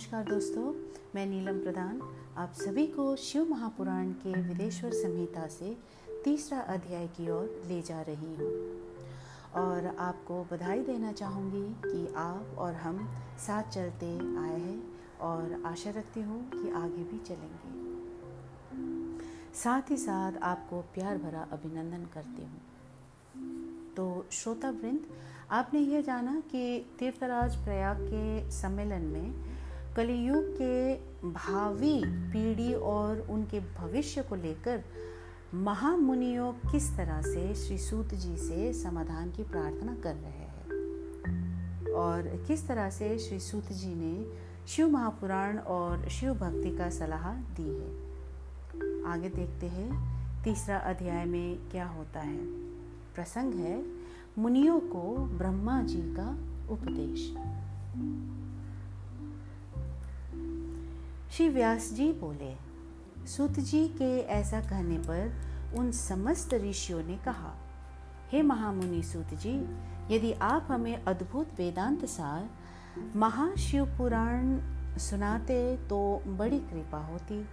नमस्कार दोस्तों, मैं नीलम प्रधान। आप सभी को शिव महापुराण के विदेश्वर संहिता से तीसरा अध्याय की ओर ले जा रही हूँ। और आपको बधाई देना चाहूँगी कि आप और हम साथ चलते आए हैं और आशा रखती हूँ कि आगे भी चलेंगे। साथ ही साथ आपको प्यार भरा अभिनंदन करती हूँ। तो श्रोता वृंद आपने यह जाना कि तीर्थराज प्रयाग के सम्मेलन में कलियुग के भावी पीढ़ी और उनके भविष्य को लेकर महामुनियों किस तरह से श्री सूत जी से समाधान की प्रार्थना कर रहे हैं? और किस तरह से श्री सूत जी ने शिव महापुराण और शिव भक्ति का सलाह दी है? आगे देखते हैं, तीसरा अध्याय में क्या होता है? प्रसंग है, मुनियों को ब्रह्मा जी का उपदेश। श्री व्यास जी बोले, सुत जी के ऐसा कहने पर उन समस्त ऋषियों ने कहा, हे महामुनि सुत जी, यदि आप हमें अद्भुत वेदांत सार, महाशिव पुराण सुनाते तो बड़ी कृपा होती।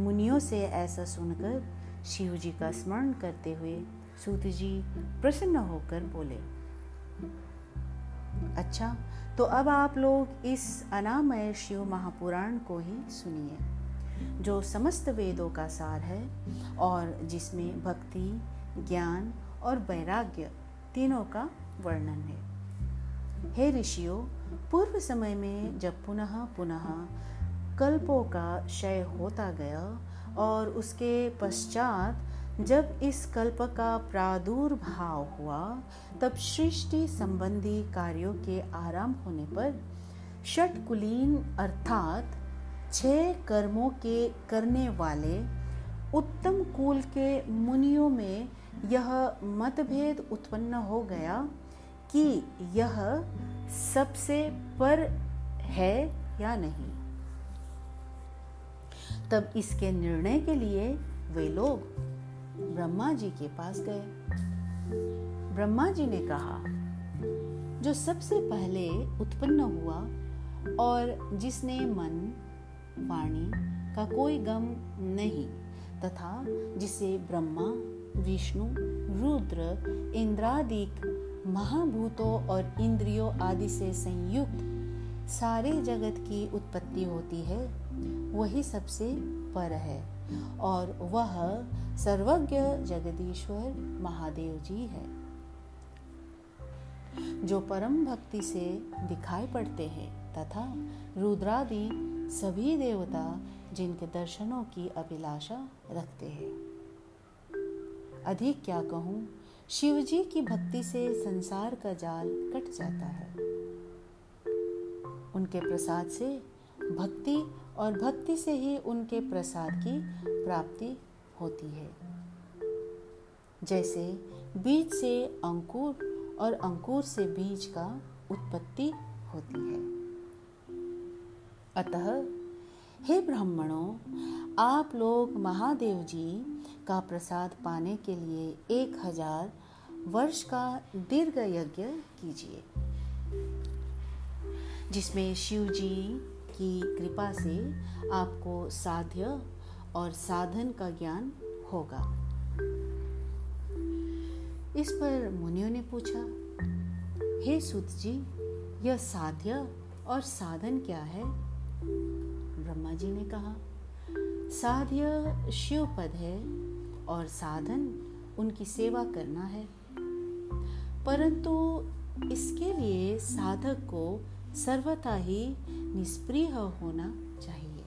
मुनियों से ऐसा सुनकर शिव जी का स्मरण करते हुए सूत जी प्रसन्न होकर बोले अच्छा तो अब आप लोग इस अनामय शिव महापुराण को ही सुनिए, जो समस्त वेदों का सार है और जिसमें भक्ति, ज्ञान और वैराग्य तीनों का वर्णन है। हे ऋषियों, पूर्व समय में जब पुनः पुनः कल्पों का क्षय होता गया और उसके पश्चात जब इस कल्प का प्रादुर्भाव हुआ, तब सृष्टि संबंधी कार्यों के आराम होने पर षटकुलीन अर्थात छह कर्मों के करने वाले उत्तम कुल के मुनियों में यह मतभेद उत्पन्न हो गया कि यह सबसे पर है या नहीं। तब इसके निर्णय के लिए वे लोग ब्रह्मा जी के पास गए। ब्रह्मा जी ने कहा, जो सबसे पहले उत्पन्न हुआ और जिसने मन, वाणी का कोई गम नहीं तथा जिसे ब्रह्मा, विष्णु, रुद्र, इंद्रादिक, महाभूतों और इंद्रियों आदि से संयुक्त सारे जगत की उत्पत्ति होती है, वही सबसे पर है। और वह सर्वज्ञ जगदीश्वर महादेव जी है, जो परम भक्ति से दिखाई पड़ते हैं तथा रुद्रादि सभी देवता जिनके दर्शनों की अभिलाषा रखते हैं। अधिक क्या कहूँ शिव जी की भक्ति से संसार का जाल कट जाता है। उनके प्रसाद से भक्ति और भक्ति से ही उनके प्रसाद की प्राप्ति होती है। जैसे बीज से अंकुर और अंकुर से बीज का उत्पत्ति होती है। अतः, हे ब्राह्मणों, आप लोग महादेव जी का प्रसाद पाने के लिए एक हज़ार वर्ष का दीर्घ यज्ञ कीजिए, जिसमें शिव जी की कृपा से आपको साध्य और साधन का ज्ञान होगा। इस पर मुनियों ने पूछा, हे सुत जी यह साध्य और साधन क्या है? ब्रह्मा जी ने कहा, साध्य शिव पद है और साधन उनकी सेवा करना है। परंतु इसके लिए साधक को सर्वथा ही निष्प्रिय होना चाहिए।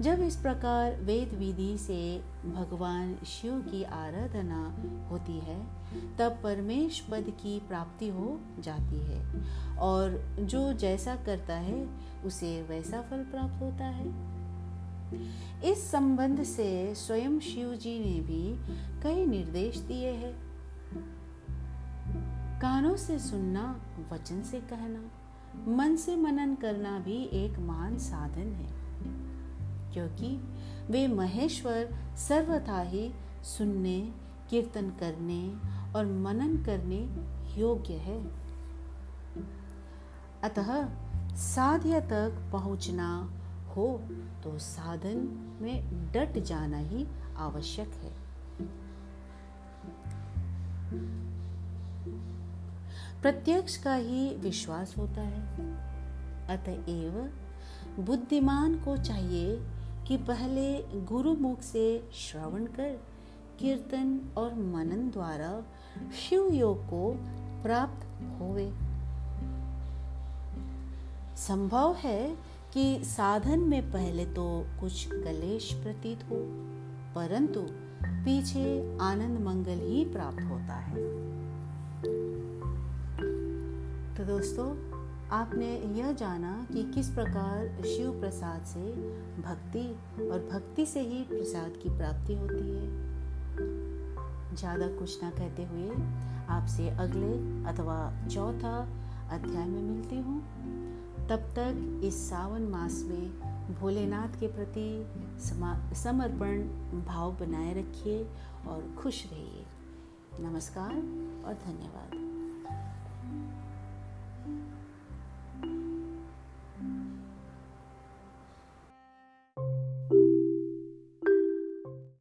जब इस प्रकार वेद विधि से भगवान शिव की आराधना होती है, तब परमेश पद की प्राप्ति हो जाती है और जो जैसा करता है, उसे वैसा फल प्राप्त होता है। इस संबंध से स्वयं शिव जी ने भी कई निर्देश दिए हैं। कानों से सुनना, वचन से कहना, मन से मनन करना भी एक महान साधन है। क्योंकि वे महेश्वर सर्वथा ही सुनने, कीर्तन करने और मनन करने योग्य है। अतः साध्य तक पहुँचना हो तो साधन में डट जाना ही आवश्यक है। प्रत्यक्ष का ही विश्वास होता है। अतएव बुद्धिमान को चाहिए कि पहले गुरु मुख से श्रवण कर, कीर्तन और मनन द्वारा शिव योग को प्राप्त होवे। संभव है कि साधन में पहले तो कुछ कलेश प्रतीत हो, परंतु पीछे आनंद मंगल ही प्राप्त होता है। तो दोस्तों, आपने यह जाना कि किस प्रकार शिव प्रसाद से भक्ति और भक्ति से ही प्रसाद की प्राप्ति होती है। ज़्यादा कुछ ना कहते हुए आपसे अगले अथवा चौथा अध्याय में मिलती हूँ। तब तक इस सावन मास में भोलेनाथ के प्रति समर्पण भाव बनाए रखिए और खुश रहिए। नमस्कार और धन्यवाद।